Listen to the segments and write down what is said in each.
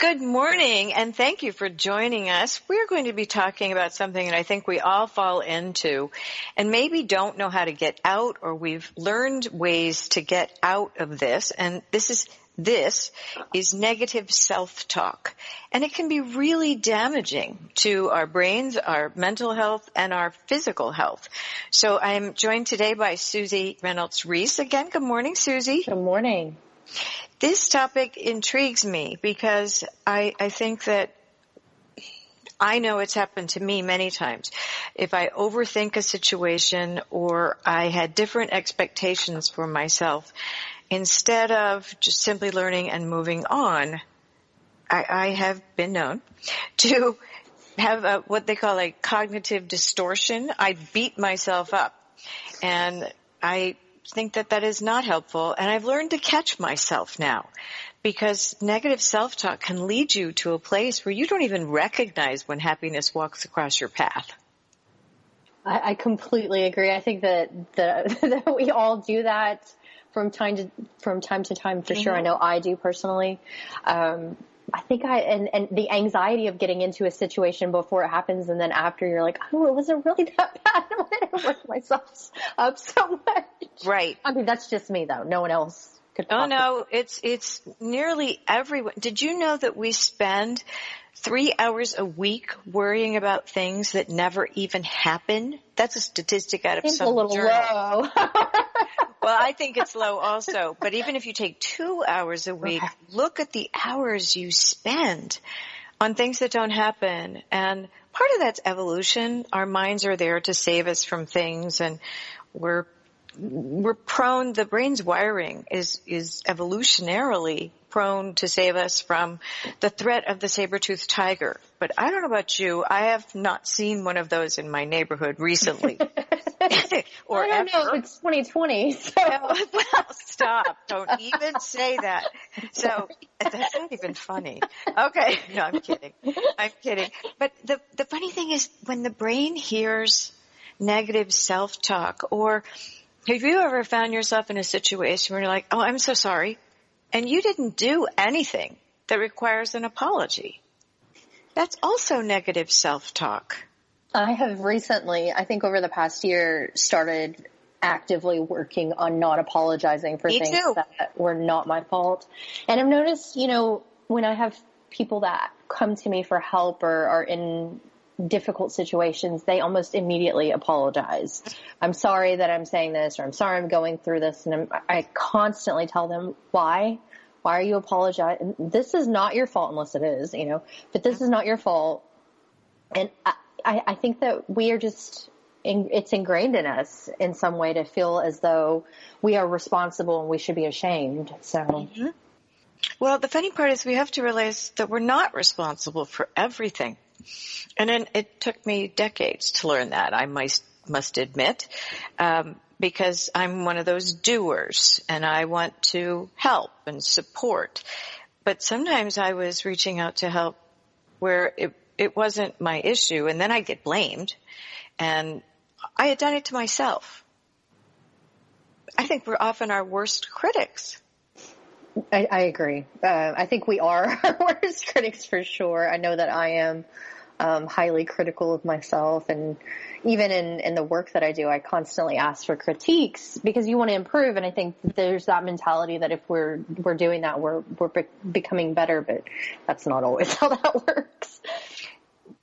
Good morning and thank you for joining us. We're going to be talking about something that I think we all fall into and maybe don't know how to get out or we've learned ways to get out of this and this is this is negative self-talk and it can be really damaging to our brains, our mental health and our physical health. So I'm joined today by Susie Reynolds Reece. Again, good morning, Susie. Good morning. This topic intrigues me because I, I think that I know it's happened to me many times. If I overthink a situation or I had different expectations for myself, instead of just simply learning and moving on, I, I have been known to have a, what they call a cognitive distortion. I beat myself up and I think that that is not helpful. And I've learned to catch myself now because negative self-talk can lead you to a place where you don't even recognize when happiness walks across your path. I, I completely agree. I think that, the, that we all do that from time to from time to time for mm-hmm. sure. I know I do personally. Um, I think I and and the anxiety of getting into a situation before it happens and then after you're like, oh, it wasn't really that bad. I worked myself up so much. Right. I mean, that's just me though. No one else could. Oh no, it's it's nearly everyone. Did you know that we spend three hours a week worrying about things that never even happen? That's a statistic out of Seems some a little journal. low. well, I think it's low also. But even if you take two hours a week, okay. look at the hours you spend on things that don't happen. And part of that's evolution. Our minds are there to save us from things and we're we're prone, the brain's wiring is, is evolutionarily prone to save us from the threat of the saber-toothed tiger. But I don't know about you, I have not seen one of those in my neighborhood recently. or I don't ever. know, it's 2020. So. Oh, well, stop. Don't even say that. So that's not even funny. Okay. No, I'm kidding. I'm kidding. But the, the funny thing is when the brain hears negative self-talk or have you ever found yourself in a situation where you're like, oh, I'm so sorry, and you didn't do anything that requires an apology? That's also negative self-talk. I have recently, I think over the past year, started actively working on not apologizing for Me things too. that were not my fault. And I've noticed, you know, when I have people that come to me for help or are in difficult situations, they almost immediately apologize. I'm sorry that I'm saying this or I'm sorry I'm going through this. And I'm, I constantly tell them why. Why are you apologizing? This is not your fault unless it is, you know, but this is not your fault. And I, I, think that we are just, in, it's ingrained in us in some way to feel as though we are responsible and we should be ashamed. So. Mm-hmm. Well, the funny part is we have to realize that we're not responsible for everything. And then it took me decades to learn that, I must, must admit, um, because I'm one of those doers and I want to help and support. But sometimes I was reaching out to help where it, it wasn't my issue and then I get blamed and I had done it to myself. I think we're often our worst critics. I, I agree. Uh, I think we are our worst critics for sure. I know that I am um, highly critical of myself and even in, in the work that I do, I constantly ask for critiques because you want to improve. And I think there's that mentality that if we're, we're doing that, we're, we're be- becoming better, but that's not always how that works.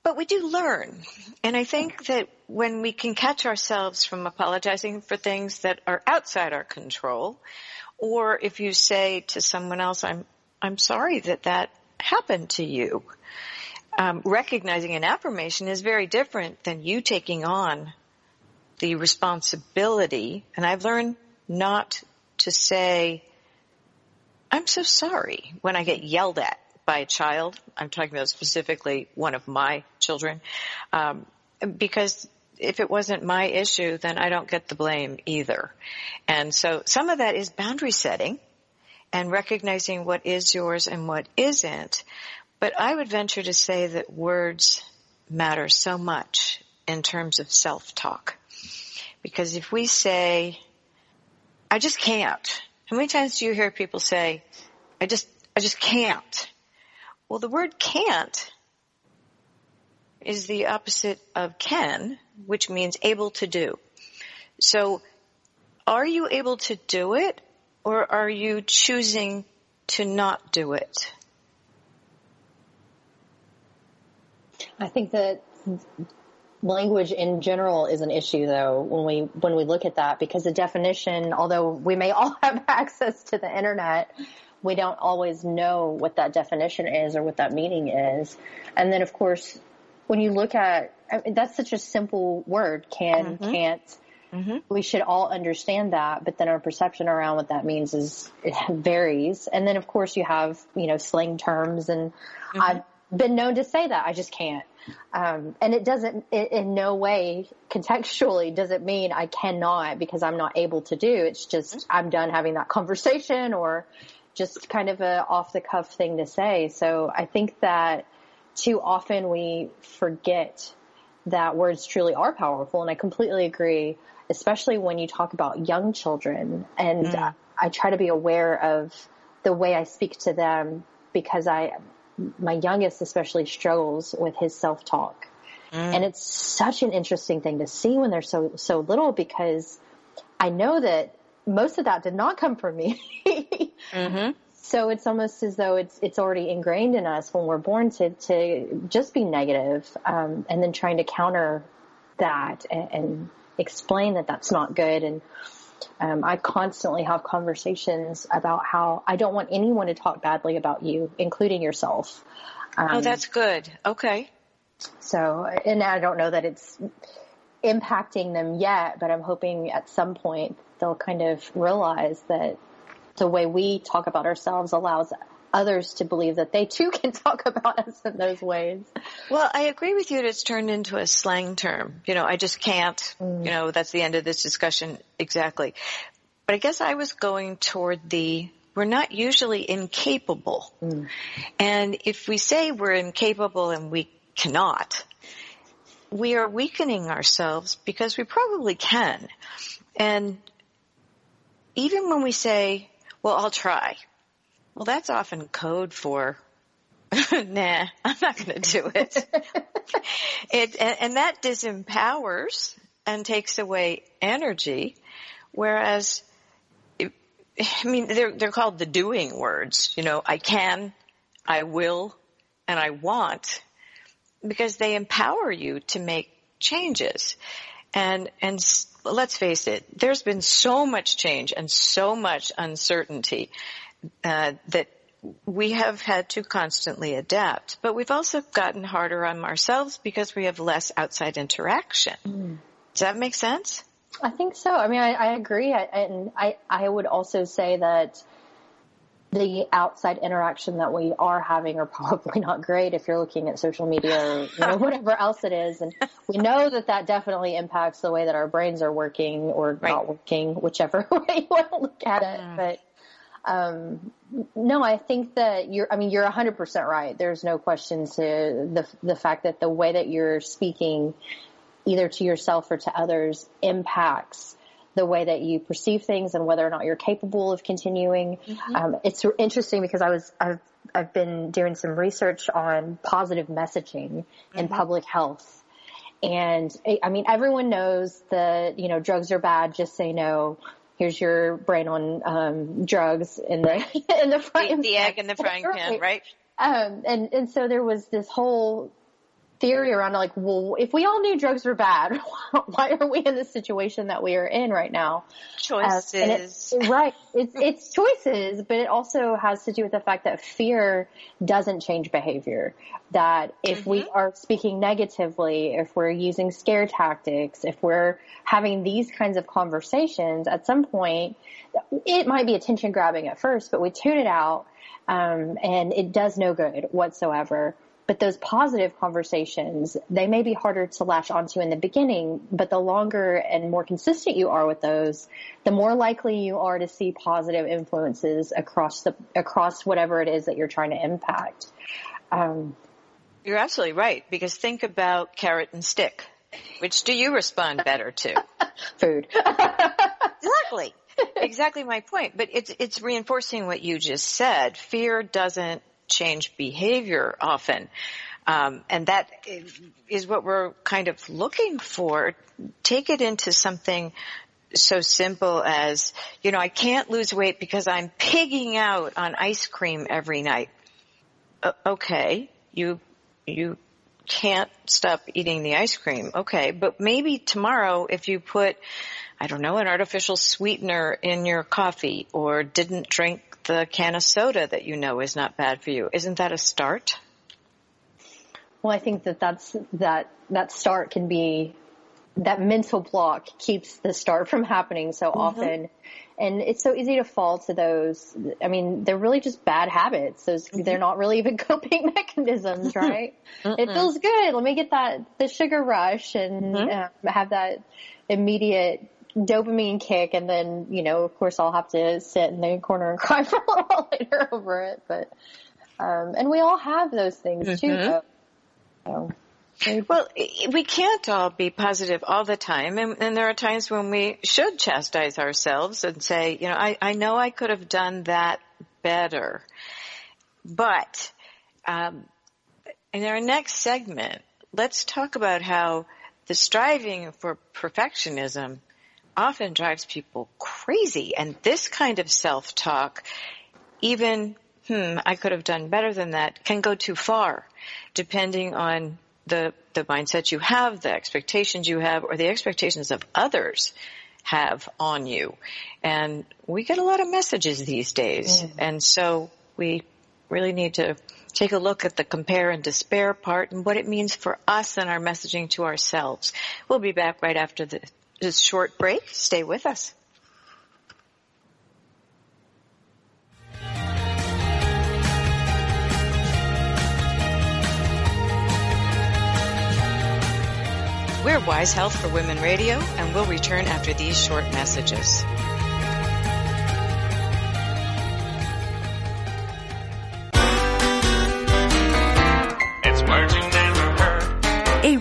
But we do learn. And I think that when we can catch ourselves from apologizing for things that are outside our control, or if you say to someone else, I'm, I'm sorry that that happened to you um, recognizing an affirmation is very different than you taking on the responsibility. And I've learned not to say, I'm so sorry when I get yelled at by a child. I'm talking about specifically one of my children, um, because if it wasn't my issue, then I don't get the blame either. And so some of that is boundary setting and recognizing what is yours and what isn't. But I would venture to say that words matter so much in terms of self-talk. Because if we say, I just can't, how many times do you hear people say, I just, I just can't? Well, the word can't is the opposite of can, which means able to do. So are you able to do it or are you choosing to not do it? I think that language in general is an issue though when we when we look at that because the definition although we may all have access to the internet we don't always know what that definition is or what that meaning is and then of course when you look at I mean, that's such a simple word can mm-hmm. can't mm-hmm. we should all understand that but then our perception around what that means is it varies and then of course you have you know slang terms and mm-hmm. I've been known to say that I just can't um, and it doesn't, it, in no way contextually does it mean I cannot because I'm not able to do. It's just mm-hmm. I'm done having that conversation or just kind of a off the cuff thing to say. So I think that too often we forget that words truly are powerful. And I completely agree, especially when you talk about young children. And mm. I try to be aware of the way I speak to them because I, my youngest especially struggles with his self-talk. Mm. And it's such an interesting thing to see when they're so, so little because I know that most of that did not come from me. mm-hmm. So it's almost as though it's, it's already ingrained in us when we're born to, to just be negative, um, and then trying to counter that and, and explain that that's not good. And, um, I constantly have conversations about how I don't want anyone to talk badly about you, including yourself. Um, oh, that's good. Okay. So, and I don't know that it's impacting them yet, but I'm hoping at some point they'll kind of realize that the way we talk about ourselves allows others to believe that they too can talk about us in those ways. Well, I agree with you that it's turned into a slang term. You know, I just can't, mm. you know, that's the end of this discussion exactly. But I guess I was going toward the we're not usually incapable. Mm. And if we say we're incapable and we cannot, we are weakening ourselves because we probably can. And even when we say, well, I'll try, well, that's often code for, nah, I'm not going to do it. it and, and that disempowers and takes away energy, whereas, I mean, they're they're called the doing words. You know, I can, I will, and I want, because they empower you to make changes. And and let's face it, there's been so much change and so much uncertainty uh, that we have had to constantly adapt, but we've also gotten harder on ourselves because we have less outside interaction. Mm. Does that make sense? I think so. I mean, I, I agree, I, and I I would also say that the outside interaction that we are having are probably not great if you're looking at social media or you know, whatever else it is. And we know that that definitely impacts the way that our brains are working or right. not working, whichever way you want to look at it. Mm. But um, no, I think that you're, I mean, you're 100% right. There's no question to the, the fact that the way that you're speaking either to yourself or to others impacts the way that you perceive things and whether or not you're capable of continuing. Mm-hmm. Um, it's interesting because I was, I've, I've been doing some research on positive messaging mm-hmm. in public health. And I mean, everyone knows that, you know, drugs are bad, just say no here's your brain on um, drugs in the in the frying the, the egg in the frying pan, right? Um, and and so there was this whole theory around like, well, if we all knew drugs were bad, why are we in the situation that we are in right now? Choices. Uh, it, right. It's, it's choices, but it also has to do with the fact that fear doesn't change behavior. That if mm-hmm. we are speaking negatively, if we're using scare tactics, if we're having these kinds of conversations, at some point, it might be attention grabbing at first, but we tune it out, um, and it does no good whatsoever. But those positive conversations, they may be harder to latch onto in the beginning, but the longer and more consistent you are with those, the more likely you are to see positive influences across the, across whatever it is that you're trying to impact. Um, you're absolutely right, because think about carrot and stick. Which do you respond better to? Food. exactly. Exactly my point. But it's, it's reinforcing what you just said. Fear doesn't change behavior often. Um, and that is what we're kind of looking for. Take it into something so simple as, you know, I can't lose weight because I'm pigging out on ice cream every night. Uh, okay, you, you can't stop eating the ice cream. Okay, but maybe tomorrow if you put, I don't know, an artificial sweetener in your coffee or didn't drink the can of soda that you know is not bad for you. Isn't that a start? Well, I think that that's that that start can be that mental block keeps the start from happening so mm-hmm. often. And it's so easy to fall to those. I mean, they're really just bad habits. Those, mm-hmm. they're not really even coping mechanisms, right? it feels good. Let me get that, the sugar rush and mm-hmm. uh, have that immediate dopamine kick and then, you know, of course I'll have to sit in the corner and cry for a little while later over it. But, um, and we all have those things mm-hmm. too. Well, we can't all be positive all the time, and, and, there are times when we should chastise ourselves and say, you know, I, I know I could have done that better, but um, in our next segment, let's talk about how the striving for perfectionism often drives people crazy. And this kind of self-talk, even, hmm, I could have done better than that, can go too far, depending on the, the mindset you have, the expectations you have, or the expectations of others have on you. And we get a lot of messages these days. Mm. And so we really need to take a look at the compare and despair part and what it means for us and our messaging to ourselves. We'll be back right after the, this short break. Stay with us. We're Wise Health for Women Radio, and we'll return after these short messages.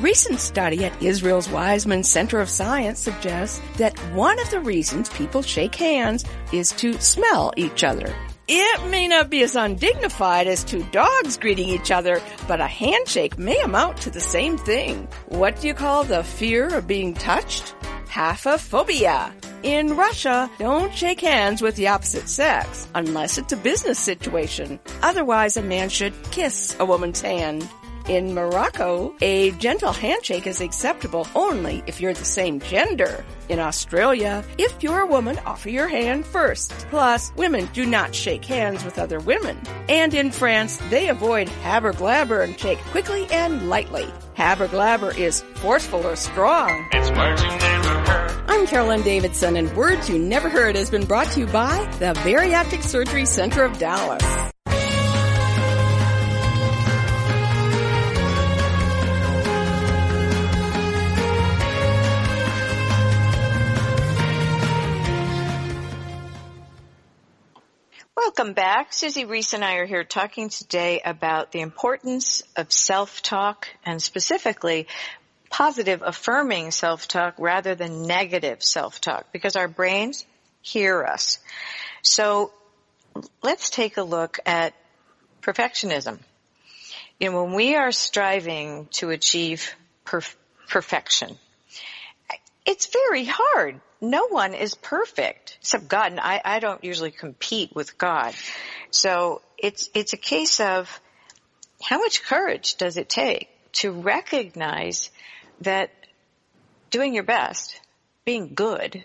Recent study at Israel's Weizmann Center of Science suggests that one of the reasons people shake hands is to smell each other. It may not be as undignified as two dogs greeting each other, but a handshake may amount to the same thing. What do you call the fear of being touched? Haphephobia. In Russia, don't shake hands with the opposite sex unless it's a business situation. Otherwise, a man should kiss a woman's hand. In Morocco, a gentle handshake is acceptable only if you're the same gender. In Australia, if you're a woman, offer your hand first. Plus, women do not shake hands with other women. And in France, they avoid haber-glaber and shake quickly and lightly. Haber-glaber is forceful or strong. It's words you never heard. I'm Carolyn Davidson, and Words You Never Heard has been brought to you by the Bariatric Surgery Center of Dallas. Welcome back. Susie Reece and I are here talking today about the importance of self-talk and specifically positive affirming self-talk rather than negative self-talk because our brains hear us. So let's take a look at perfectionism. You know, when we are striving to achieve perf- perfection, it's very hard no one is perfect except God, and I, I don't usually compete with God. So it's it's a case of how much courage does it take to recognize that doing your best, being good,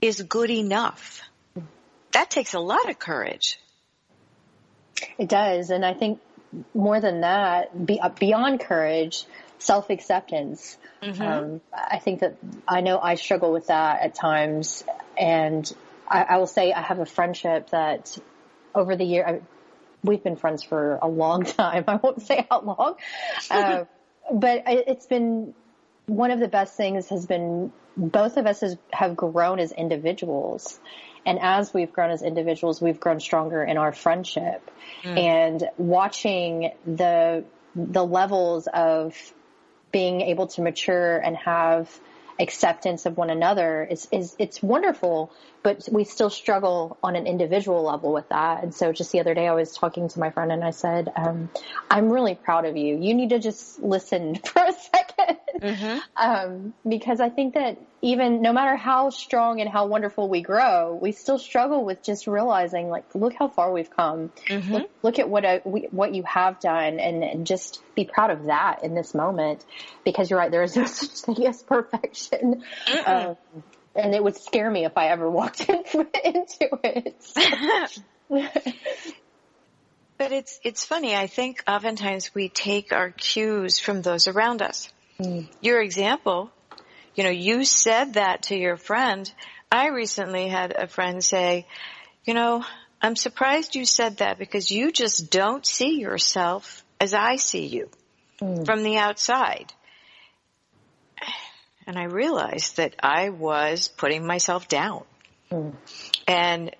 is good enough. That takes a lot of courage. It does. And I think more than that, be, beyond courage, self acceptance. Mm-hmm. Um, I think that I know I struggle with that at times. And I, I will say I have a friendship that over the year, I, we've been friends for a long time. I won't say how long, uh, but it's been one of the best things has been both of us has, have grown as individuals. And as we've grown as individuals, we've grown stronger in our friendship mm. and watching the, the levels of being able to mature and have acceptance of one another is, is it's wonderful, but we still struggle on an individual level with that. And so just the other day I was talking to my friend and I said, um, I'm really proud of you. You need to just listen for a second. Mm-hmm. Um, because I think that even no matter how strong and how wonderful we grow, we still struggle with just realizing like, look how far we've come. Mm-hmm. Look, look, at what I, we, what you have done and, and, just be proud of that in this moment. Because you're right, there is no such thing as perfection. Um, and it would scare me if I ever walked into it. but it's it's funny. I think oftentimes we take our cues from those around us. Mm. Your example, you know, you said that to your friend. I recently had a friend say, you know, I'm surprised you said that because you just don't see yourself as I see you mm. from the outside. And I realized that I was putting myself down. Mm. And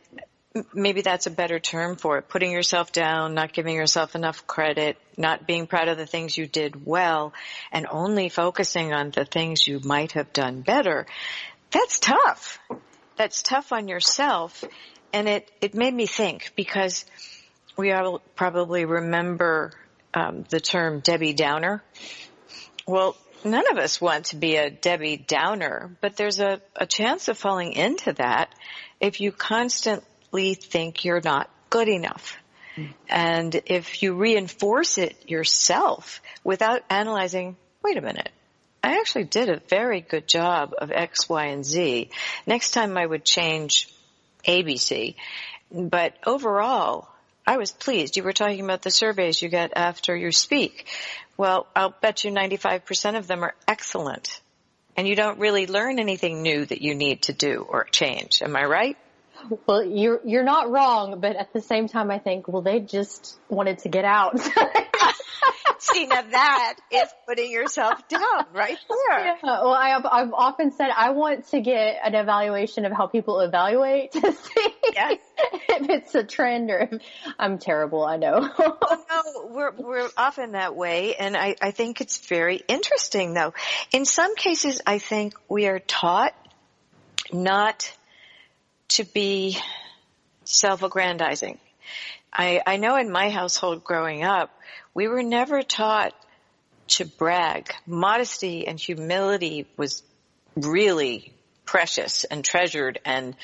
maybe that's a better term for it. Putting yourself down, not giving yourself enough credit, not being proud of the things you did well, and only focusing on the things you might have done better. That's tough. That's tough on yourself. And it, it made me think because we all probably remember um, the term Debbie Downer. Well, none of us want to be a Debbie Downer, but there's a, a chance of falling into that if you constantly think you're not good enough. And if you reinforce it yourself without analyzing, wait a minute, I actually did a very good job of X, Y, and Z. Next time I would change ABC. But overall, I was pleased. You were talking about the surveys you get after you speak. Well, I'll bet you 95% of them are excellent. And you don't really learn anything new that you need to do or change. Am I right? Well, you're you're not wrong, but at the same time, I think, well, they just wanted to get out. See, now that is putting yourself down right there. Yeah. Well, I have, I've often said I want to get an evaluation of how people evaluate to see yes. if it's a trend or if I'm terrible. I know. oh, no, we're we're often that way, and I I think it's very interesting though. In some cases, I think we are taught not to be self-aggrandizing. I, I know in my household growing up, we were never taught to brag. Modesty and humility was really precious and treasured and,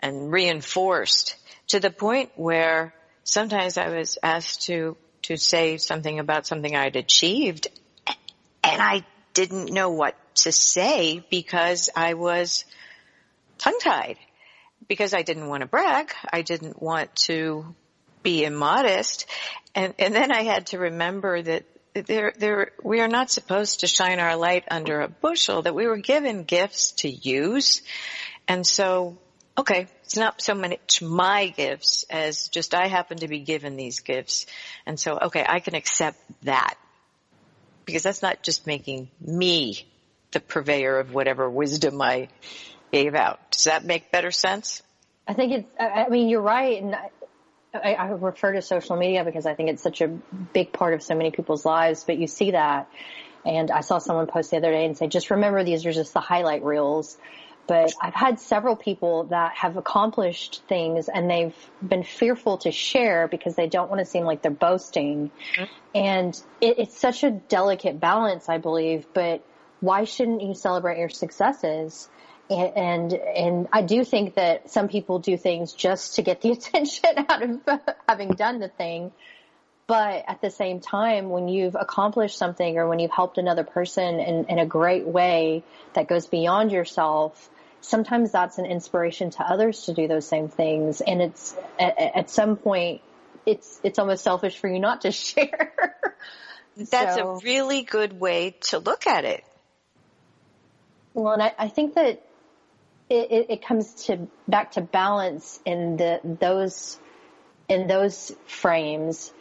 and reinforced to the point where sometimes I was asked to, to say something about something I'd achieved and I didn't know what to say because I was tongue tied because I didn't want to brag. I didn't want to be immodest. And, and then I had to remember that there, there, we are not supposed to shine our light under a bushel, that we were given gifts to use. And so, okay, it's not so much my gifts as just I happen to be given these gifts. And so, okay, I can accept that. Because that's not just making me the purveyor of whatever wisdom I gave out. Does that make better sense? I think it's, I mean, you're right. And I, I refer to social media because I think it's such a big part of so many people's lives, but you see that. And I saw someone post the other day and say, just remember these are just the highlight reels. But I've had several people that have accomplished things and they've been fearful to share because they don't want to seem like they're boasting. Mm-hmm. And it, it's such a delicate balance, I believe, but why shouldn't you celebrate your successes? And and I do think that some people do things just to get the attention out of having done the thing. But at the same time, when you've accomplished something or when you've helped another person in, in a great way that goes beyond yourself, sometimes that's an inspiration to others to do those same things. And it's at, at some point, it's it's almost selfish for you not to share. That's so, a really good way to look at it. Well, and I, I think that it, it, comes to back to balance in the those in those frames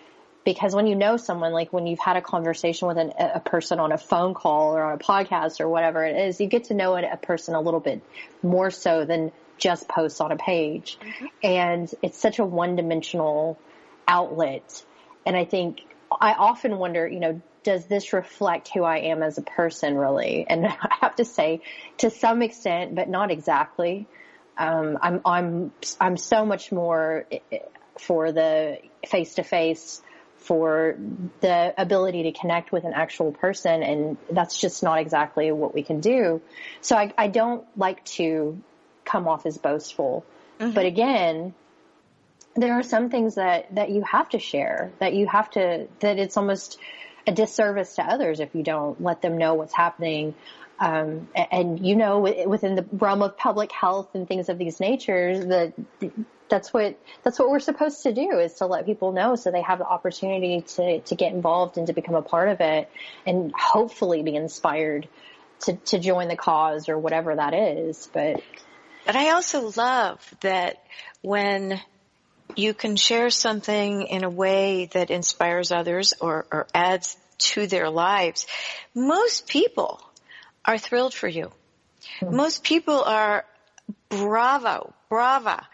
because when you know someone, like when you've had a conversation with an, a person on a phone call or on a podcast or whatever it is, you get to know a person a little bit more so than just posts on a page. Mm-hmm. And it's such a one dimensional outlet. And I think I often wonder, you know, does this reflect who I am as a person really? And I have to say to some extent, but not exactly. Um, I'm, I'm, I'm so much more for the face to face for the ability to connect with an actual person and that's just not exactly what we can do. So I, I don't like to come off as boastful. Mm-hmm. But again, there are some things that, that you have to share, that you have to, that it's almost a disservice to others if you don't let them know what's happening. Um, and, you know, within the realm of public health and things of these natures, that that's what that's what we're supposed to do is to let people know so they have the opportunity to to get involved and to become a part of it, and hopefully be inspired to to join the cause or whatever that is. But but I also love that when you can share something in a way that inspires others or, or adds to their lives. Most people are thrilled for you. Mm-hmm. Most people are bravo, brava.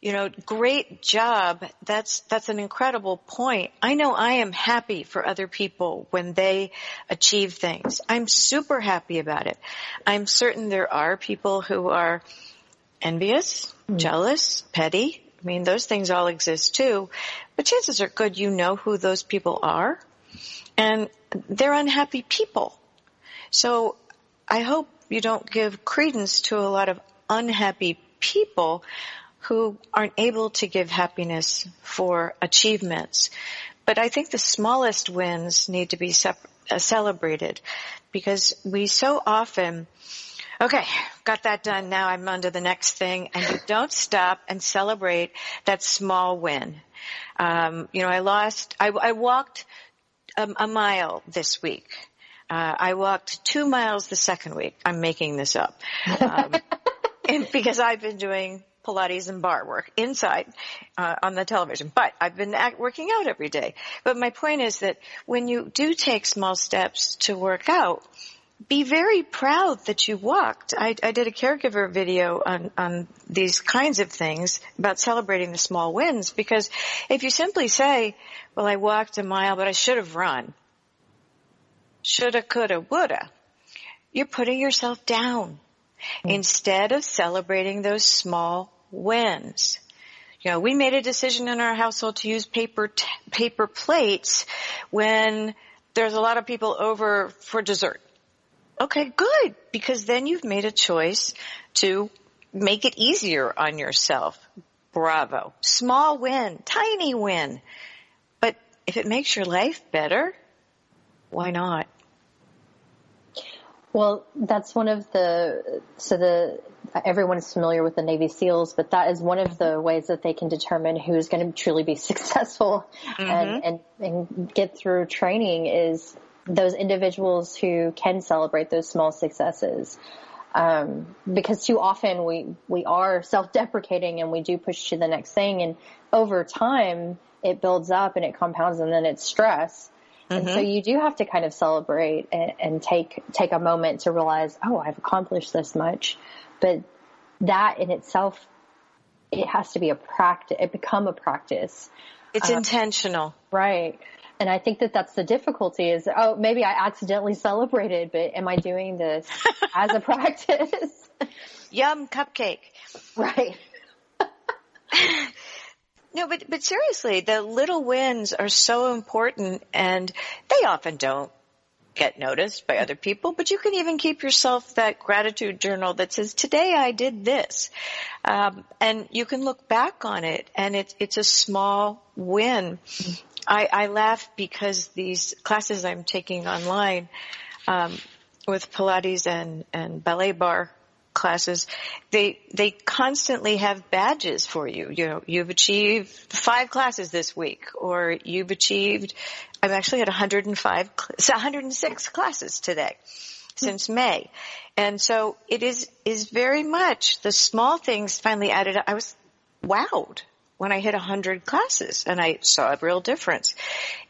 You know, great job. That's, that's an incredible point. I know I am happy for other people when they achieve things. I'm super happy about it. I'm certain there are people who are envious, mm-hmm. jealous, petty, I mean, those things all exist too, but chances are good you know who those people are and they're unhappy people. So I hope you don't give credence to a lot of unhappy people who aren't able to give happiness for achievements. But I think the smallest wins need to be uh, celebrated because we so often Okay, got that done. Now I'm on to the next thing. And you don't stop and celebrate that small win. Um, you know, I lost, I, I walked a, a, mile this week. Uh, I walked two miles the second week. I'm making this up. Um, and because I've been doing Pilates and bar work inside uh, on the television. But I've been act- working out every day. But my point is that when you do take small steps to work out, be very proud that you walked. I, I did a caregiver video on, on these kinds of things about celebrating the small wins because if you simply say, well, I walked a mile, but I should have run. Shoulda, coulda, woulda. You're putting yourself down mm-hmm. instead of celebrating those small wins. You know, we made a decision in our household to use paper, t- paper plates when there's a lot of people over for dessert Okay, good. Because then you've made a choice to make it easier on yourself. Bravo. Small win, tiny win. But if it makes your life better, why not? Well, that's one of the, so the, everyone is familiar with the Navy SEALs, but that is one of the ways that they can determine who's going to truly be successful mm-hmm. and, and, and get through training is those individuals who can celebrate those small successes. Um, because too often we, we are self-deprecating and we do push to the next thing and over time it builds up and it compounds and then it's stress. Mm-hmm. And so mm-hmm. you do have to kind of celebrate and, and take, take a moment to realize, oh, I've accomplished this much. But that in itself, it has to be a practice, it become a practice. It's um, intentional. Right. And I think that that's the difficulty is, oh, maybe I accidentally celebrated, but am I doing this as a practice? Yum cupcake. Right. no, but, but seriously, the little wins are so important and they often don't get noticed by other people, but you can even keep yourself that gratitude journal that says, today I did this. Um, and you can look back on it and it's, it's a small win I, I laugh because these classes I'm taking online um, with Pilates and, and ballet bar classes, they they constantly have badges for you. You know, you've achieved five classes this week, or you've achieved. I've actually had 105, 106 classes today since May, and so it is is very much the small things finally added. up. I was wowed when I hit 100 classes and I saw a real difference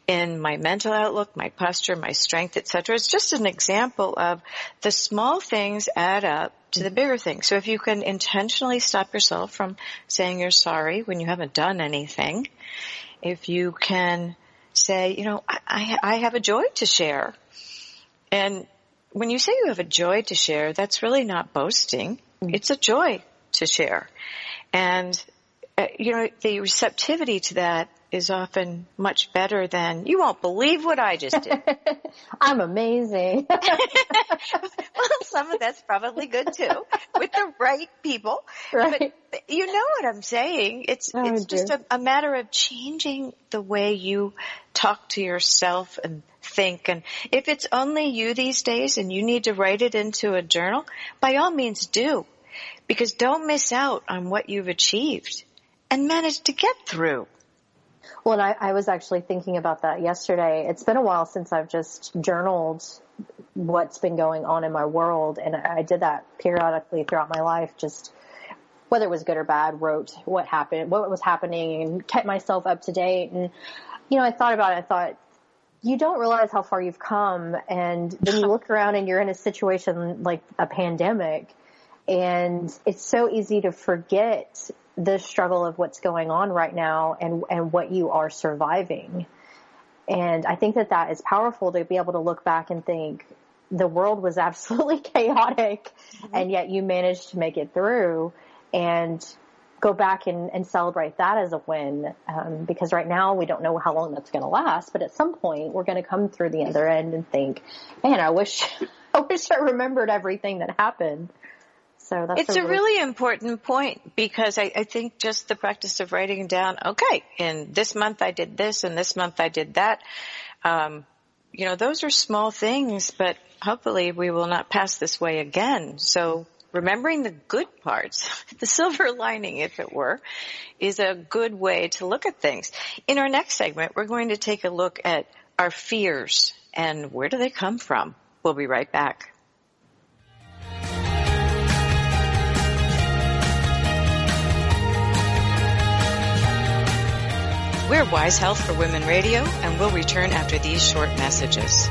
in my mental outlook, my posture, my strength, etc. It's just an example of the small things add up to the bigger things. So if you can intentionally stop yourself from saying you're sorry when you haven't done anything, if you can say, you know, I, I have a joy to share. And when you say you have a joy to share, that's really not boasting. Mm. It's a joy to share. And Uh, you know, the receptivity to that is often much better than you won't believe what I just did. I'm amazing. well, some of that's probably good too, with the right people. Right. But you know what I'm saying? It's oh, it's just a, a matter of changing the way you talk to yourself and think. And if it's only you these days and you need to write it into a journal, by all means do. Because don't miss out on what you've achieved and managed to get through. Well, I, I was actually thinking about that yesterday. It's been a while since I've just journaled what's been going on in my world, and I did that periodically throughout my life. Just whether it was good or bad, wrote what happened, what was happening, and kept myself up to date. And you know, I thought about it. I thought you don't realize how far you've come, and then you look around and you're in a situation like a pandemic, and it's so easy to forget the struggle of what's going on right now and, and what you are surviving. And I think that that is powerful to be able to look back and think the world was absolutely chaotic mm-hmm. and yet you managed to make it through and go back and, and celebrate that as a win. Um, because right now we don't know how long that's going to last, but at some point we're going to come through the other end and think, man, I wish, I wish I remembered everything that happened. So that's it's a, really, important point because I, I think just the practice of writing down, okay, in this month I did this and this month I did that. Um, you know, those are small things, but hopefully we will not pass this way again. So remembering the good parts, the silver lining, if it were, is a good way to look at things. In our next segment, we're going to take a look at our fears and where do they come from. We'll be right back. We're Wise Health for Women Radio, and we'll return after these short messages.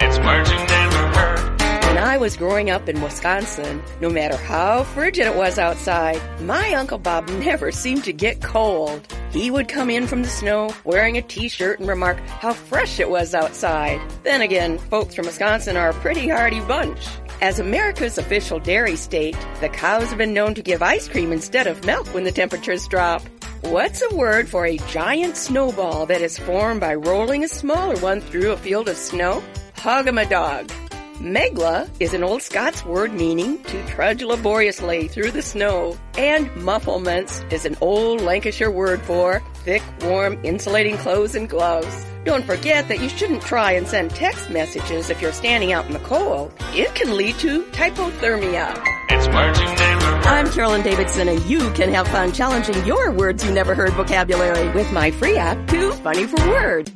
It's Marching Day Lumber! When I was growing up in Wisconsin, no matter how frigid it was outside, my Uncle Bob never seemed to get cold. He would come in from the snow wearing a t-shirt and remark how fresh it was outside. Then again, folks from Wisconsin are a pretty hardy bunch. As America's official dairy state, the cows have been known to give ice cream instead of milk when the temperatures drop. What's a word for a giant snowball that is formed by rolling a smaller one through a field of snow? Hog-a-my-dog. Megla is an old Scots word meaning to trudge laboriously through the snow. And mufflements is an old Lancashire word for thick, warm, insulating clothes and gloves. Don't forget that you shouldn't try and send text messages if you're standing out in the cold. It can lead to hypothermia. It's I'm Carolyn Davidson and you can have fun challenging your words you never heard vocabulary with my free app, Too Funny for Word.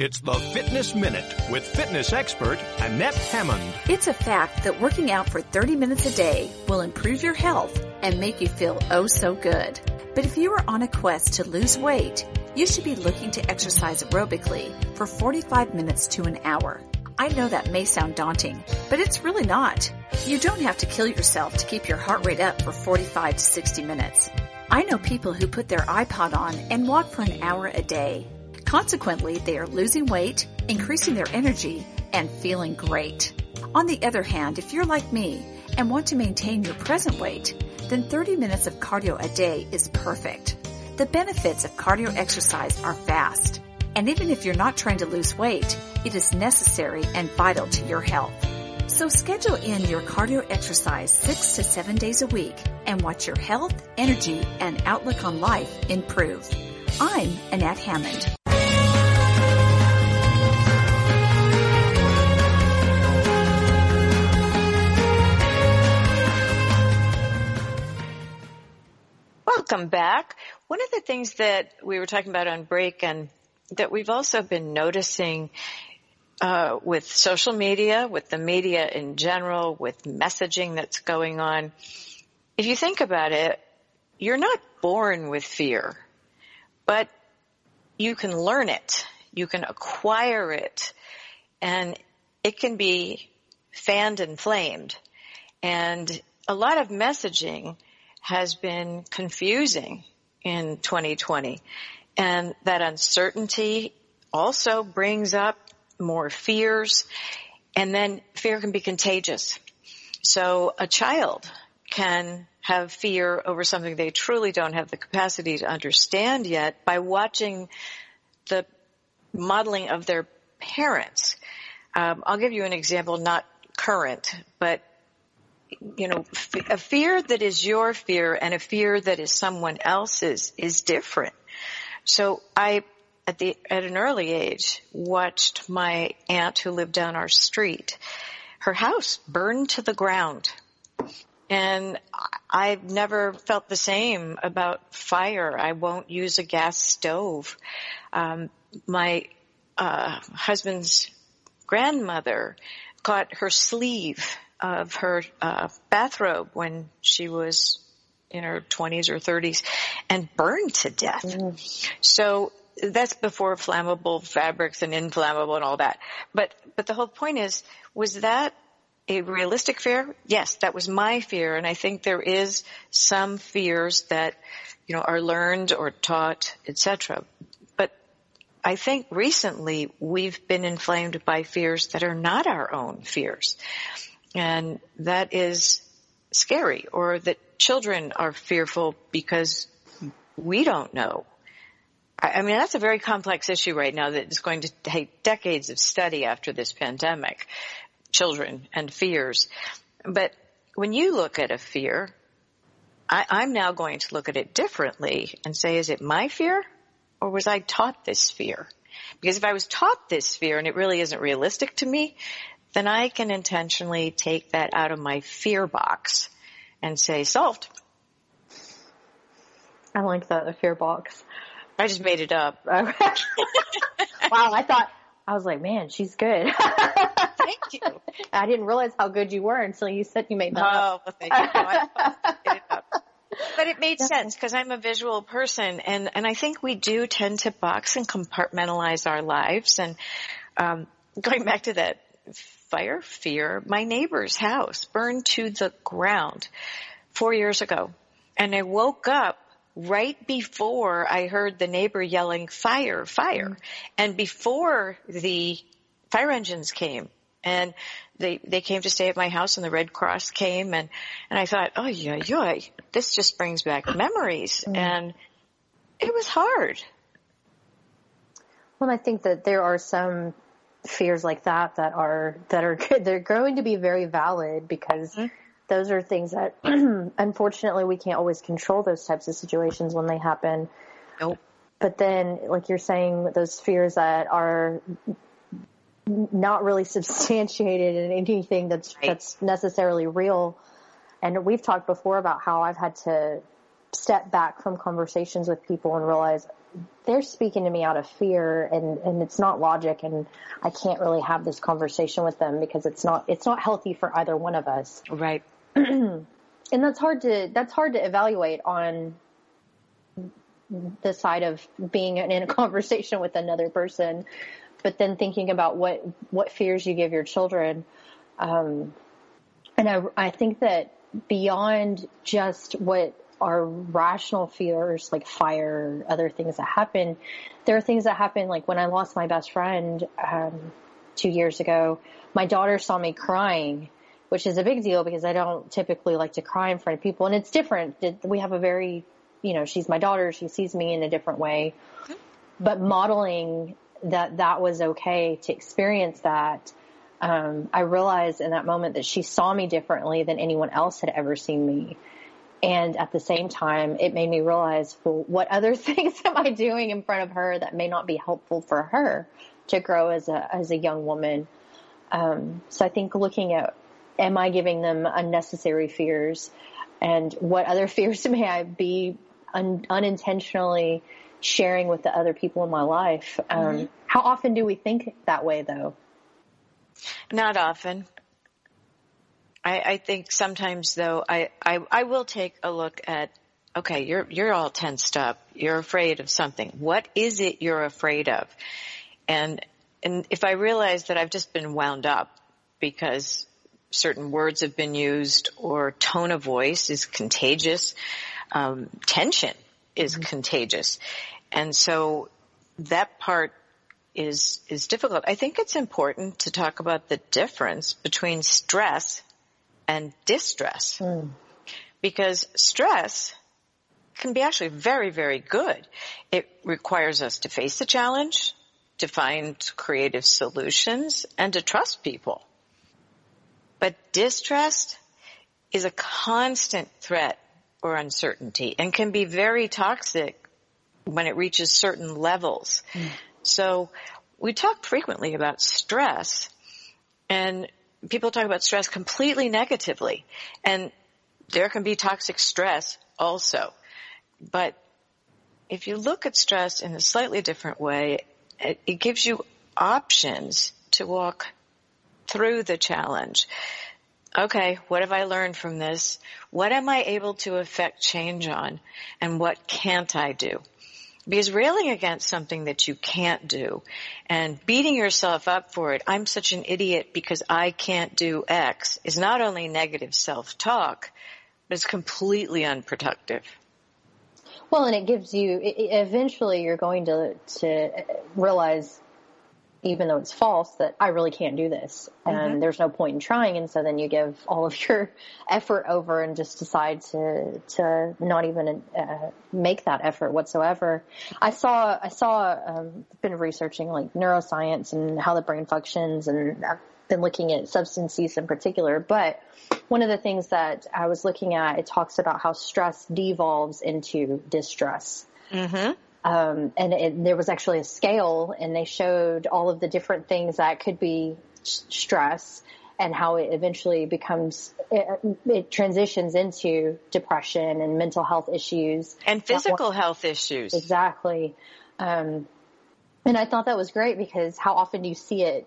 It's the Fitness Minute with fitness expert Annette Hammond. It's a fact that working out for 30 minutes a day will improve your health and make you feel oh so good. But if you are on a quest to lose weight, you should be looking to exercise aerobically for 45 minutes to an hour. I know that may sound daunting, but it's really not. You don't have to kill yourself to keep your heart rate up for 45 to 60 minutes. I know people who put their iPod on and walk for an hour a day. Consequently, they are losing weight, increasing their energy, and feeling great. On the other hand, if you're like me and want to maintain your present weight, then 30 minutes of cardio a day is perfect. The benefits of cardio exercise are vast, and even if you're not trying to lose weight, it is necessary and vital to your health. So schedule in your cardio exercise six to seven days a week and watch your health, energy, and outlook on life improve. I'm Annette Hammond. Welcome back. One of the things that we were talking about on break and that we've also been noticing uh, with social media, with the media in general, with messaging that's going on, if you think about it, you're not born with fear, but you can learn it. You can acquire it and it can be fanned and flamed. And a lot of messaging has been confusing in 2020. And that uncertainty also brings up more fears. And then fear can be contagious. So a child can have fear over something they truly don't have the capacity to understand yet by watching the modeling of their parents. Um, I'll give you an example, not current, but you know, a fear that is your fear and a fear that is someone else's is different. So I, at the, at an early age, watched my aunt who lived down our street, her house burned to the ground. And I've never felt the same about fire. I won't use a gas stove. Um, my uh, husband's grandmother caught her sleeve of her uh, bathrobe when she was in her 20s or 30s and burned to death. Mm. So that's before flammable fabrics and inflammable and all that. But but the whole point is was that a realistic fear? Yes, that was my fear and I think there is some fears that you know are learned or taught, etc. But I think recently we've been inflamed by fears that are not our own fears. And that is scary or that children are fearful because we don't know. I mean, that's a very complex issue right now that is going to take decades of study after this pandemic. Children and fears. But when you look at a fear, I, am now going to look at it differently and say, is it my fear or was I taught this fear? Because if I was taught this fear and it really isn't realistic to me, then I can intentionally take that out of my fear box and say solved. I like that, the fear box. I just made it up. wow, I thought, I was like, man, she's good. thank you. I didn't realize how good you were until you said you made that oh, up. well, thank you. No, I it up. But it made sense because I'm a visual person and, and I think we do tend to box and compartmentalize our lives and, um, going back to that fire fear, my neighbor's house burned to the ground four years ago. And I woke up right before I heard the neighbor yelling, fire, fire. Mm-hmm. And before the fire engines came and they, they came to stay at my house and the Red Cross came and, and I thought, oh yeah, yeah, this just brings back memories. Mm-hmm. And it was hard. Well, I think that there are some fears like that that are that are good. They're going to be very valid because mm-hmm. those are things that unfortunately we can't always control those types of situations when they happen. Nope. But then, like you're saying, those fears that are not really substantiated in anything that's right. that's necessarily real. And we've talked before about how I've had to step back from conversations with people and realize they're speaking to me out of fear and, and it's not logic and I can't really have this conversation with them because it's not, it's not healthy for either one of us. Right. and that's hard to, that's hard to evaluate on the side of being in a conversation with another person, but then thinking about what, what fears you give your children. Um, and I, I think that beyond just what are rational fears like fire, other things that happen. There are things that happen like when I lost my best friend um, two years ago. My daughter saw me crying, which is a big deal because I don't typically like to cry in front of people, and it's different. We have a very, you know, she's my daughter. She sees me in a different way, but modeling that that was okay to experience that um, I realized in that moment that she saw me differently than anyone else had ever seen me. And at the same time, it made me realize, well, what other things am I doing in front of her that may not be helpful for her to grow as a as a young woman? Um, so I think looking at, am I giving them unnecessary fears, and what other fears may I be un- unintentionally sharing with the other people in my life? Um, mm-hmm. How often do we think that way, though? Not often. I, I think sometimes though, I, I, I will take a look at, okay, you're, you're all tensed up. You're afraid of something. What is it you're afraid of? And, and if I realize that I've just been wound up because certain words have been used or tone of voice is contagious, um, tension is mm-hmm. contagious. And so that part is is difficult. I think it's important to talk about the difference between stress and distress. Mm. Because stress can be actually very, very good. It requires us to face the challenge, to find creative solutions, and to trust people. But distress is a constant threat or uncertainty and can be very toxic when it reaches certain levels. Mm. So we talk frequently about stress and people talk about stress completely negatively and there can be toxic stress also. But if you look at stress in a slightly different way, it, it gives you options to walk through the challenge. Okay, what have I learned from this? What am I able to affect change on? And what can't I do? Because railing against something that you can't do and beating yourself up for it, I'm such an idiot because I can't do X, is not only negative self-talk, but it's completely unproductive. Well, and it gives you, eventually you're going to, to uh, realize even though it's false, that I really can't do this and mm-hmm. there's no point in trying. And so then you give all of your effort over and just decide to, to not even uh, make that effort whatsoever. I saw, I saw, um, been researching like neuroscience and how the brain functions and I've been looking at substance use in particular, but one of the things that I was looking at, it talks about how stress devolves into distress. Mm-hmm. Um, and it, there was actually a scale and they showed all of the different things that could be stress and how it eventually becomes, it, it transitions into depression and mental health issues. And physical health issues. Exactly. Um, and I thought that was great because how often do you see it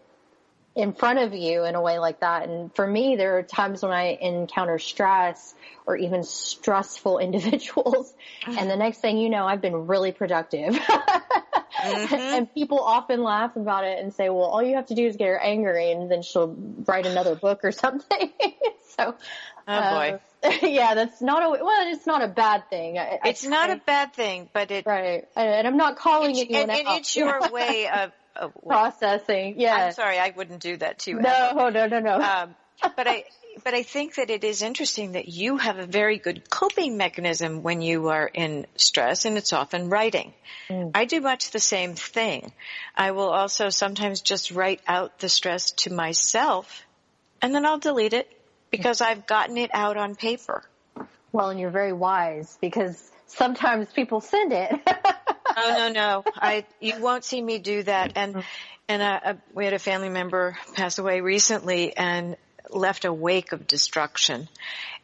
in front of you in a way like that. And for me, there are times when I encounter stress or even stressful individuals. And the next thing you know, I've been really productive. mm-hmm. And people often laugh about it and say, well, all you have to do is get her angry and then she'll write another book or something. so, oh boy. Uh, yeah, that's not a, well, it's not a bad thing. I, it's I, not a bad thing, but it, right. And I'm not calling it, and, and it's your way of, oh, processing. Yeah. I'm sorry, I wouldn't do that to you. No, no, no, no. Um, but I, but I think that it is interesting that you have a very good coping mechanism when you are in stress, and it's often writing. Mm. I do much the same thing. I will also sometimes just write out the stress to myself, and then I'll delete it because I've gotten it out on paper. Well, and you're very wise because sometimes people send it. oh no, no, I you won't see me do that. And and uh, we had a family member pass away recently and left a wake of destruction.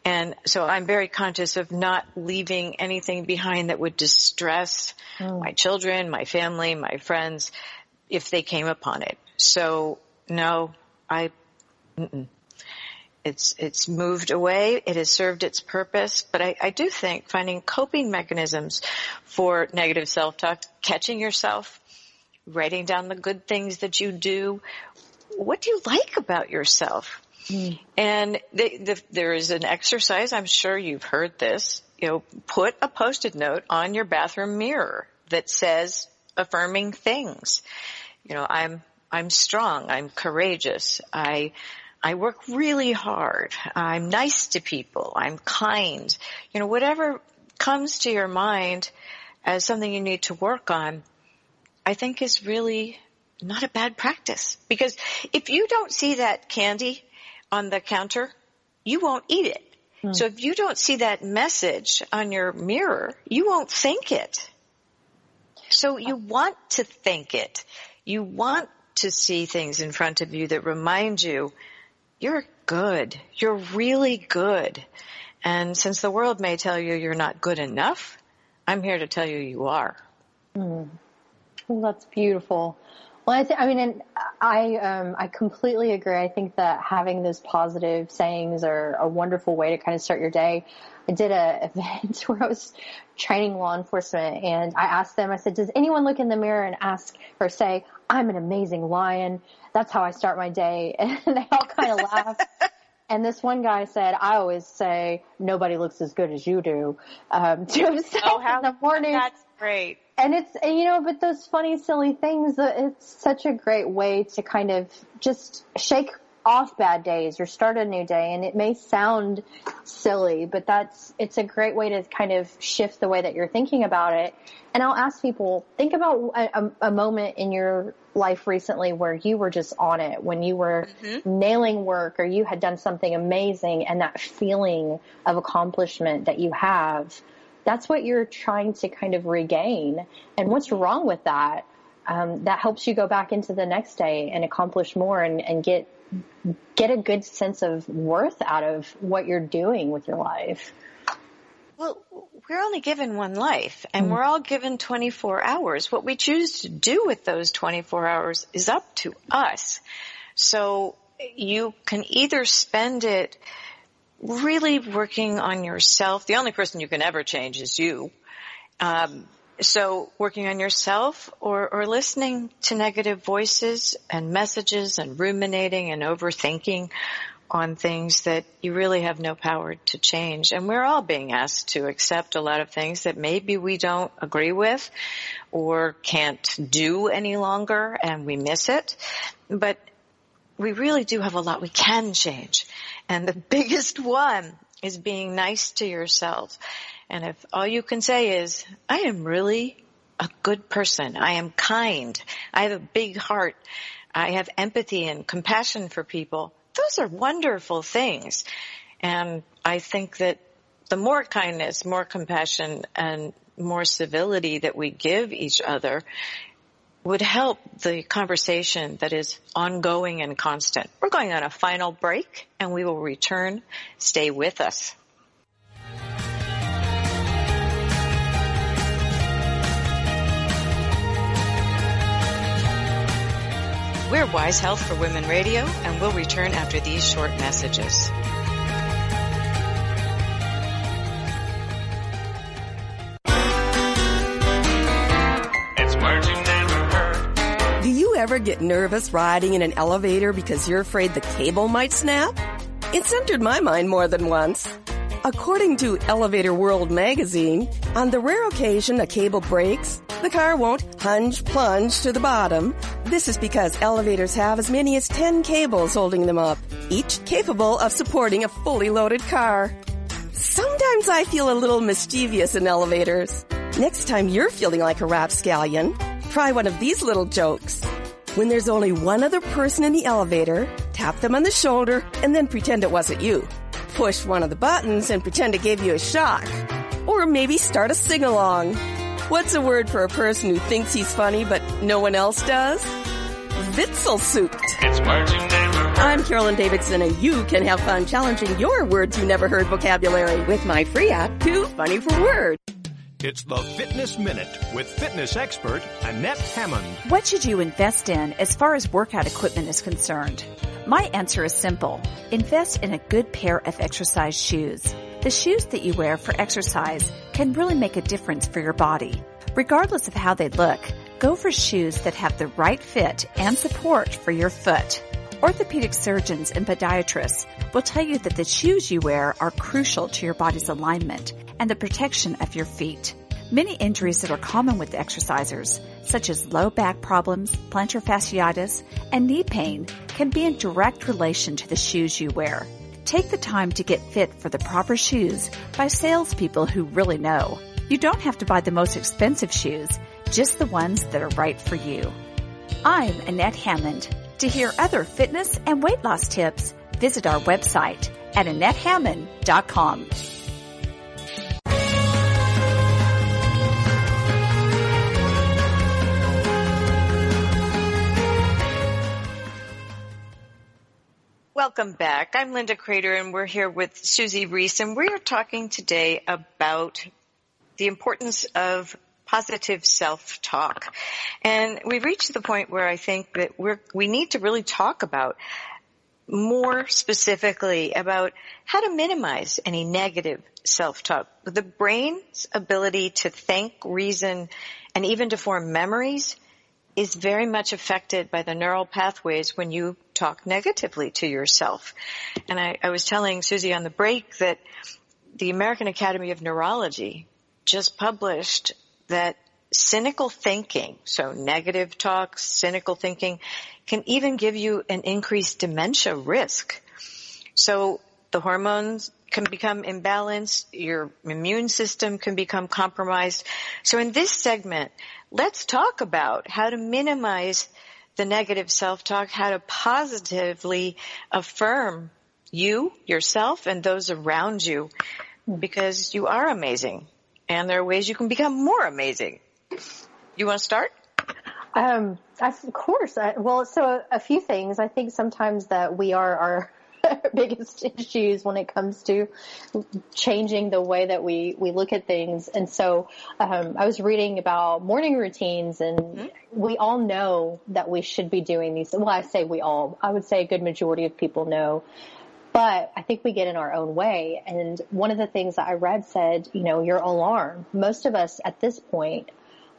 And so I'm very conscious of not leaving anything behind that would distress mm. my children, my family, my friends, if they came upon it. So no, I, mm-mm. It's, it's moved away. It has served its purpose. But I, I do think finding coping mechanisms for negative self-talk, catching yourself, writing down the good things that you do. What do you like about yourself? Mm. And the, the, there is an exercise. I'm sure you've heard this. You know, put a post-it note on your bathroom mirror that says affirming things. You know, I'm I'm strong. I'm courageous. I I work really hard. I'm nice to people. I'm kind. You know, whatever comes to your mind as something you need to work on, I think is really not a bad practice because if you don't see that candy on the counter, you won't eat it. Hmm. So if you don't see that message on your mirror, you won't think it. So you want to think it. You want to see things in front of you that remind you you're good. You're really good. And since the world may tell you you're not good enough, I'm here to tell you you are. Mm. Well, that's beautiful. Well, I, th- I mean, and I um, I completely agree. I think that having those positive sayings are a wonderful way to kind of start your day. I did a event where I was training law enforcement, and I asked them. I said, "Does anyone look in the mirror and ask or say, I'm an amazing lion. That's how I start my day. And they all kind of laughed. And this one guy said, I always say, nobody looks as good as you do, um, to himself oh, how, in the morning. That's great. And it's, you know, but those funny, silly things, it's such a great way to kind of just shake off bad days or start a new day. And it may sound silly, but that's, it's a great way to kind of shift the way that you're thinking about it. And I'll ask people, think about a, a moment in your life recently where you were just on it, when you were mm-hmm. nailing work or you had done something amazing and that feeling of accomplishment that you have. That's what you're trying to kind of regain. And what's wrong with that? Um, that helps you go back into the next day and accomplish more and, and get get a good sense of worth out of what you're doing with your life. Well, we're only given one life and mm. we're all given 24 hours. What we choose to do with those 24 hours is up to us. So you can either spend it really working on yourself. The only person you can ever change is you. Um, so working on yourself or, or listening to negative voices and messages and ruminating and overthinking on things that you really have no power to change. And we're all being asked to accept a lot of things that maybe we don't agree with or can't do any longer and we miss it. But we really do have a lot we can change. And the biggest one is being nice to yourself and if all you can say is, I am really a good person. I am kind. I have a big heart. I have empathy and compassion for people. Those are wonderful things. And I think that the more kindness, more compassion, and more civility that we give each other would help the conversation that is ongoing and constant. We're going on a final break and we will return. Stay with us. We're Wise Health for Women Radio, and we'll return after these short messages. Do you ever get nervous riding in an elevator because you're afraid the cable might snap? It's entered my mind more than once. According to Elevator World magazine, on the rare occasion a cable breaks, the car won't hunge plunge to the bottom. This is because elevators have as many as 10 cables holding them up, each capable of supporting a fully loaded car. Sometimes I feel a little mischievous in elevators. Next time you're feeling like a rapscallion, try one of these little jokes. When there's only one other person in the elevator, tap them on the shoulder and then pretend it wasn't you. Push one of the buttons and pretend it gave you a shock. Or maybe start a sing-along. What's a word for a person who thinks he's funny but no one else does? Witzelsucht. It's words you never heard. I'm Carolyn Davidson and you can have fun challenging your words you never heard vocabulary with my free app, Too Funny for Words. It's the Fitness Minute with fitness expert Annette Hammond. What should you invest in as far as workout equipment is concerned? My answer is simple. Invest in a good pair of exercise shoes. The shoes that you wear for exercise can really make a difference for your body. Regardless of how they look, go for shoes that have the right fit and support for your foot. Orthopedic surgeons and podiatrists will tell you that the shoes you wear are crucial to your body's alignment and the protection of your feet. Many injuries that are common with exercisers, such as low back problems, plantar fasciitis, and knee pain, can be in direct relation to the shoes you wear. Take the time to get fit for the proper shoes by salespeople who really know. You don't have to buy the most expensive shoes, just the ones that are right for you. I'm Annette Hammond. To hear other fitness and weight loss tips, visit our website at AnnetteHammond.com. Welcome back. I'm Linda Kreter and we're here with Susie Reece and we're talking today about the importance of positive self-talk. And we've reached the point where I think that we're, we need to really talk about more specifically about how to minimize any negative self-talk. The brain's ability to think, reason, and even to form memories is very much affected by the neural pathways when you talk negatively to yourself. And I, I was telling Susie on the break that the American Academy of Neurology just published that cynical thinking, so negative talk, cynical thinking, can even give you an increased dementia risk. So the hormones can become imbalanced, your immune system can become compromised. So in this segment, let's talk about how to minimize the negative self-talk, how to positively affirm you, yourself, and those around you because you are amazing and there are ways you can become more amazing. You want to start? Um, of course. I, well, so a, a, few things. I think sometimes that we are our biggest issues when it comes to changing the way that we, we look at things. And so, um, I was reading about morning routines and mm-hmm. we all know that we should be doing these. Well, I say we all, I would say a good majority of people know. But I think we get in our own way. And one of the things that I read said, you know, your alarm. Most of us at this point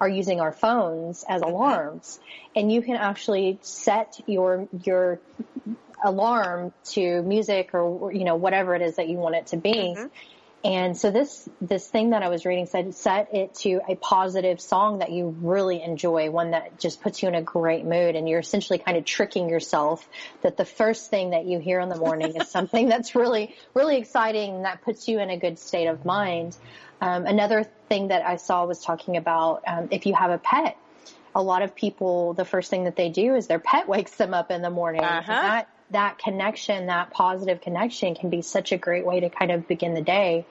are using our phones as alarms and you can actually set your, your alarm to music or, you know, whatever it is that you want it to be. Mm-hmm. And so this, this thing that I was reading said set it to a positive song that you really enjoy, one that just puts you in a great mood. And you're essentially kind of tricking yourself that the first thing that you hear in the morning is something that's really, really exciting that puts you in a good state of mind. Um, another thing that I saw was talking about um, if you have a pet, a lot of people, the first thing that they do is their pet wakes them up in the morning. Uh-huh. That that connection, that positive connection can be such a great way to kind of begin the day.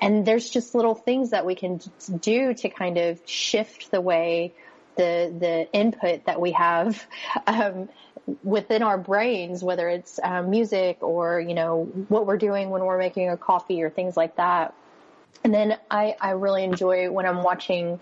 And there's just little things that we can do to kind of shift the way the the input that we have um, within our brains, whether it's um, music or you know what we're doing when we're making a coffee or things like that. And then I, I really enjoy when I'm watching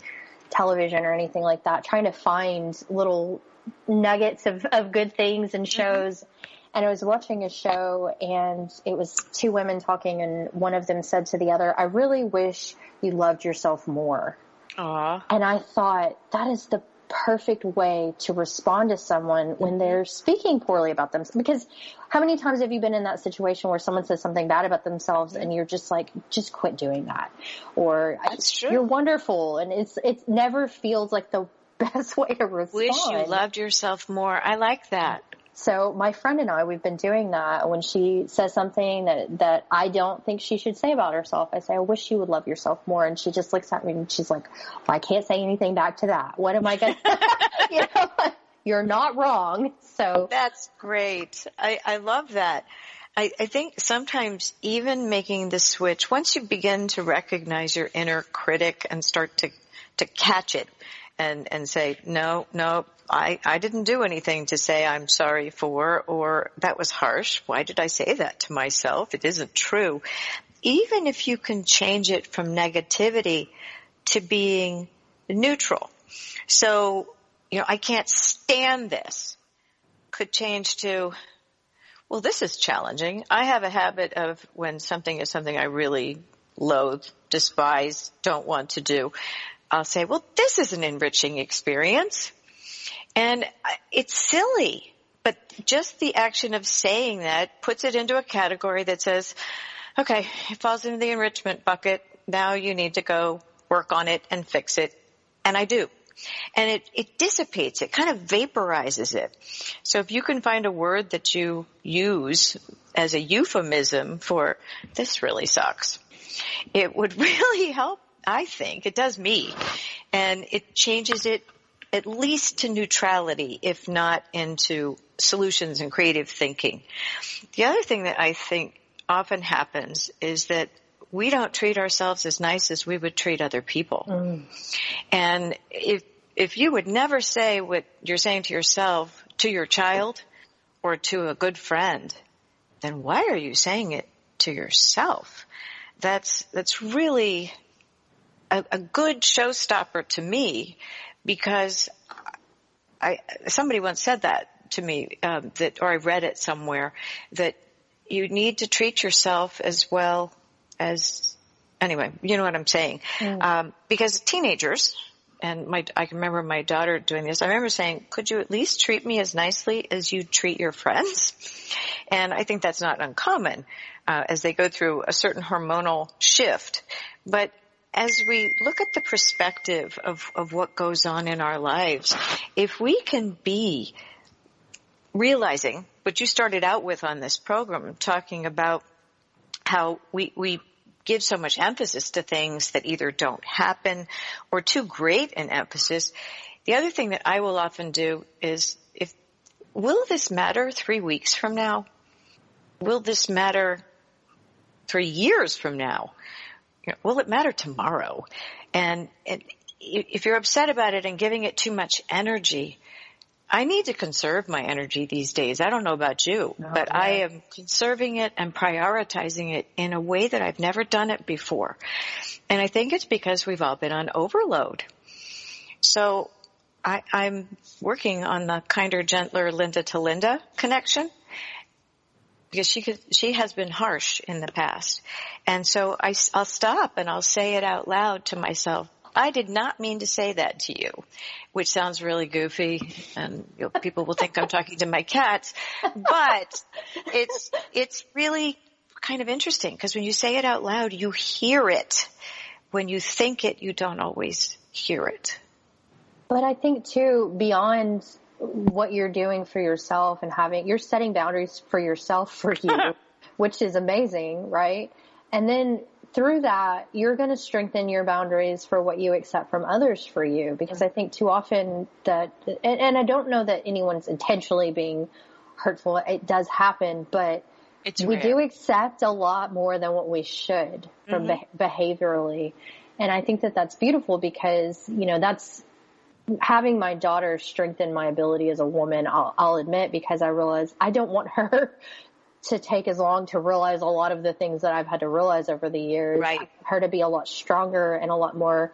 television or anything like that, trying to find little nuggets of, of good things and mm-hmm. shows. And I was watching a show and it was two women talking and one of them said to the other, I really wish you loved yourself more. Aww. And I thought that is the perfect way to respond to someone when they're speaking poorly about themselves. Because how many times have you been in that situation where someone says something bad about themselves and you're just like, just quit doing that? Or you're wonderful and it's, it never feels like the best way to respond. Wish you loved yourself more. I like that. So my friend and I, we've been doing that. When she says something that that I don't think she should say about herself, I say, "I wish you would love yourself more." And she just looks at me and she's like, well, "I can't say anything back to that. What am I going to?" you know, you're not wrong. So that's great. I, I love that. I, I think sometimes even making the switch, once you begin to recognize your inner critic and start to to catch it and and say no no I, I didn't do anything to say I'm sorry for or that was harsh. Why did I say that to myself? It isn't true. Even if you can change it from negativity to being neutral. So, you know, I can't stand this could change to, well, this is challenging. I have a habit of when something is something I really loathe, despise, don't want to do, I'll say, well, this is an enriching experience. And it's silly, but just the action of saying that puts it into a category that says, okay, it falls into the enrichment bucket. Now you need to go work on it and fix it. And I do. And it, it dissipates it, kind of vaporizes it. So if you can find a word that you use as a euphemism for this really sucks, it would really help, I think. It does me. And it changes it at least to neutrality, if not into solutions and creative thinking. The other thing that I think often happens is that we don't treat ourselves as nice as we would treat other people. Mm. And if if you would never say what you're saying to yourself to your child or to a good friend, then why are you saying it to yourself? That's that's really a, a good showstopper to me because I somebody once said that to me um, that or I read it somewhere that you need to treat yourself as well as anyway you know what I'm saying. Mm. um, because teenagers and my I can remember my daughter doing this I remember saying could you at least treat me as nicely as you treat your friends? And I think that's not uncommon uh, as they go through a certain hormonal shift. But as we look at the perspective of, of what goes on in our lives, if we can be realizing what you started out with on this program, talking about how we, we give so much emphasis to things that either don't happen or too great an emphasis. The other thing that I will often do is if, will this matter three weeks from now? Will this matter three years from now? You know, will it matter tomorrow? And, and if you're upset about it and giving it too much energy, I need to conserve my energy these days. I don't know about you, no, but I am conserving it and prioritizing it in a way that I've never done it before. And I think it's because we've all been on overload. So I, I'm working on the kinder, gentler Linda to Linda connection because she could, she has been harsh in the past. And so I, I'll stop and I'll say it out loud to myself. I did not mean to say that to you, which sounds really goofy and you know, people will think I'm talking to my cats, but it's, it's really kind of interesting because when you say it out loud, you hear it. When you think it, you don't always hear it. But I think too, beyond what you're doing for yourself and having, you're setting boundaries for yourself for you, which is amazing, right? And then through that, you're going to strengthen your boundaries for what you accept from others for you. Because I think too often that, and, and I don't know that anyone's intentionally being hurtful. It does happen, but it's we do accept a lot more than what we should from mm-hmm. be- behaviorally. And I think that that's beautiful because, you know, that's having my daughter strengthen my ability as a woman, I'll, I'll admit, because I realize I don't want her to take as long to realize a lot of the things that I've had to realize over the years. Right. Her to be a lot stronger and a lot more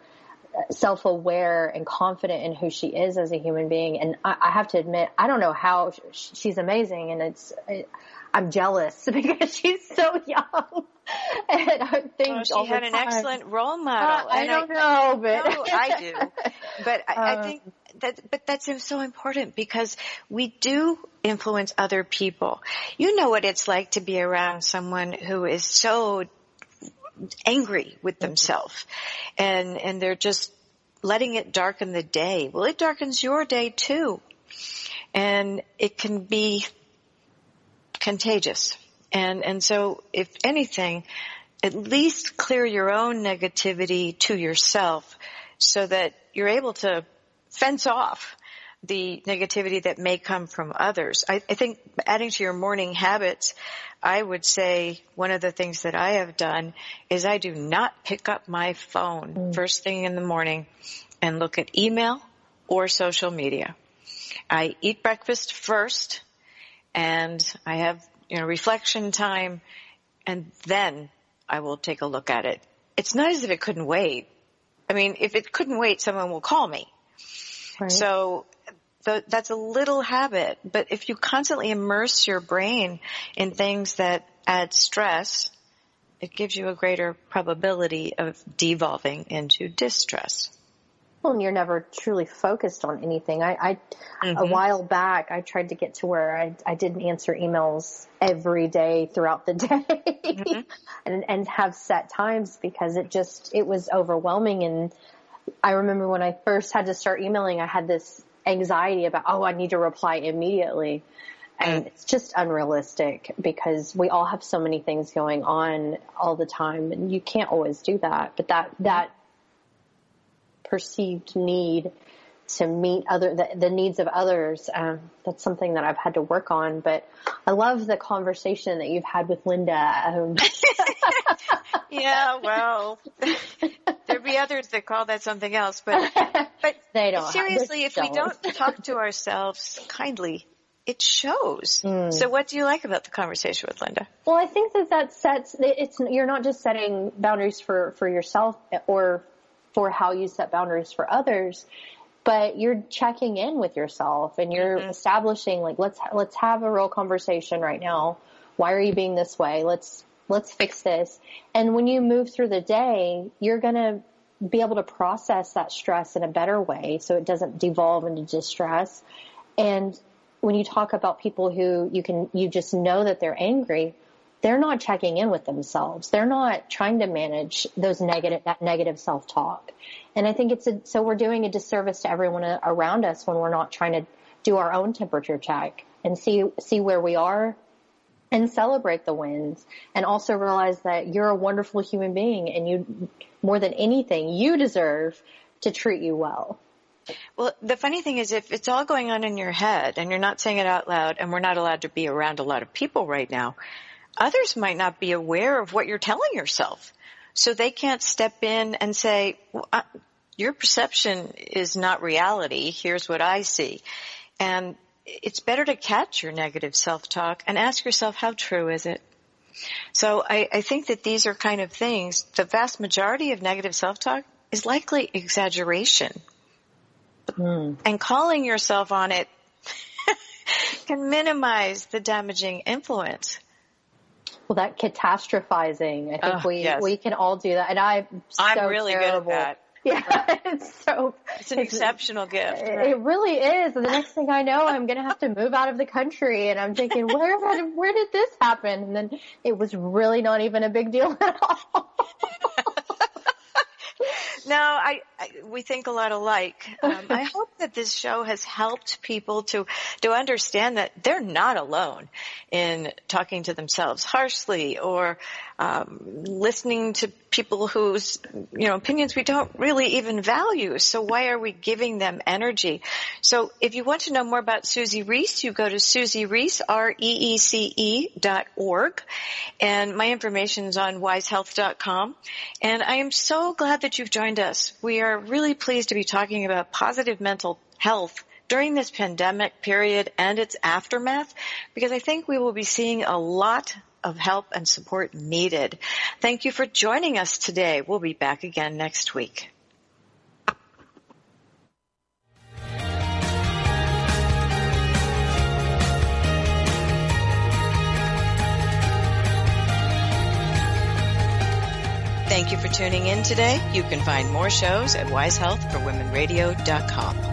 uh, self-aware and confident in who she is as a human being. And I, I have to admit, I don't know how she's amazing and it's, it, I'm jealous because she's so young. and I think well, she had an excellent role model. Uh, I don't I, know, but no, I do. But I, um, I think that, but that's so important because we do influence other people. You know what it's like to be around someone who is so angry with mm-hmm. themselves and, and they're just letting it darken the day. Well, it darkens your day too. And it can be contagious. And, and so if anything, at least clear your own negativity to yourself so that you're able to fence off the negativity that may come from others. I, I, think adding to your morning habits, I would say one of the things that I have done is I do not pick up my phone mm. first thing in the morning and look at email or social media. I eat breakfast first and I have, you know, reflection time and then I will take a look at it. It's not as if it couldn't wait. I mean, if it couldn't wait, someone will call me. Right. So that's a little habit, but if you constantly immerse your brain in things that add stress, it gives you a greater probability of devolving into distress. And you're never truly focused on anything. I, I mm-hmm. a while back, I tried to get to where I, I didn't answer emails every day throughout the day mm-hmm. and, and have set times because it just, it was overwhelming. And I remember when I first had to start emailing, I had this anxiety about, oh, I need to reply immediately. And mm. it's just unrealistic because we all have so many things going on all the time and you can't always do that. But that, that perceived need to meet other the, the needs of others. Um, that's something that I've had to work on. But I love the conversation that you've had with Linda. Um, yeah, well, there'd be others that call that something else, but but they don't. Seriously, if we don't talk to ourselves kindly, it shows. Mm. So what do you like about the conversation with Linda? Well, I think that that sets, it's, you're not just setting boundaries for, for yourself or for how you set boundaries for others, but you're checking in with yourself and you're mm-hmm. establishing like, let's, let's have a real conversation right now. Why are you being this way? Let's, let's fix this. And when you move through the day, you're going to be able to process that stress in a better way so it doesn't devolve into distress. And when you talk about people who you can, you just know that they're angry, they're not checking in with themselves. They're not trying to manage those negative, that negative self-talk. And I think it's a, so we're doing a disservice to everyone around us when we're not trying to do our own temperature check and see, see where we are and celebrate the wins and also realize that you're a wonderful human being and you, more than anything, you deserve to treat you well. Well, the funny thing is if it's all going on in your head and you're not saying it out loud and we're not allowed to be around a lot of people right now, others might not be aware of what you're telling yourself. So they can't step in and say, well, uh, your perception is not reality. Here's what I see. And it's better to catch your negative self-talk and ask yourself, how true is it? So I, I think that these are kind of things, the vast majority of negative self-talk is likely exaggeration Mm. And calling yourself on it can minimize the damaging influence. Well, that catastrophizing, I think we yes. we can all do that, and I'm so I'm really terrible. good at that. Yeah, it's so it's an it's, exceptional gift. Right? It really is. And the next thing I know, I'm going to have to move out of the country, and I'm thinking, where where did this happen? And then it was really not even a big deal at all. No, I, I, we think a lot alike. Um, I hope that this show has helped people to to understand that they're not alone in talking to themselves harshly or um, listening to people whose you know opinions we don't really even value. So why are we giving them energy? So if you want to know more about Susie Reece, you go to Susie Reece R E E C E dot org, and my information is on wisehealth.com. And I am so glad that you've joined us. We are really pleased to be talking about positive mental health during this pandemic period and its aftermath because I think we will be seeing a lot of help and support needed. Thank you for joining us today. We'll be back again next week. Thank you for tuning in today. You can find more shows at wisehealthforwomenradio.com.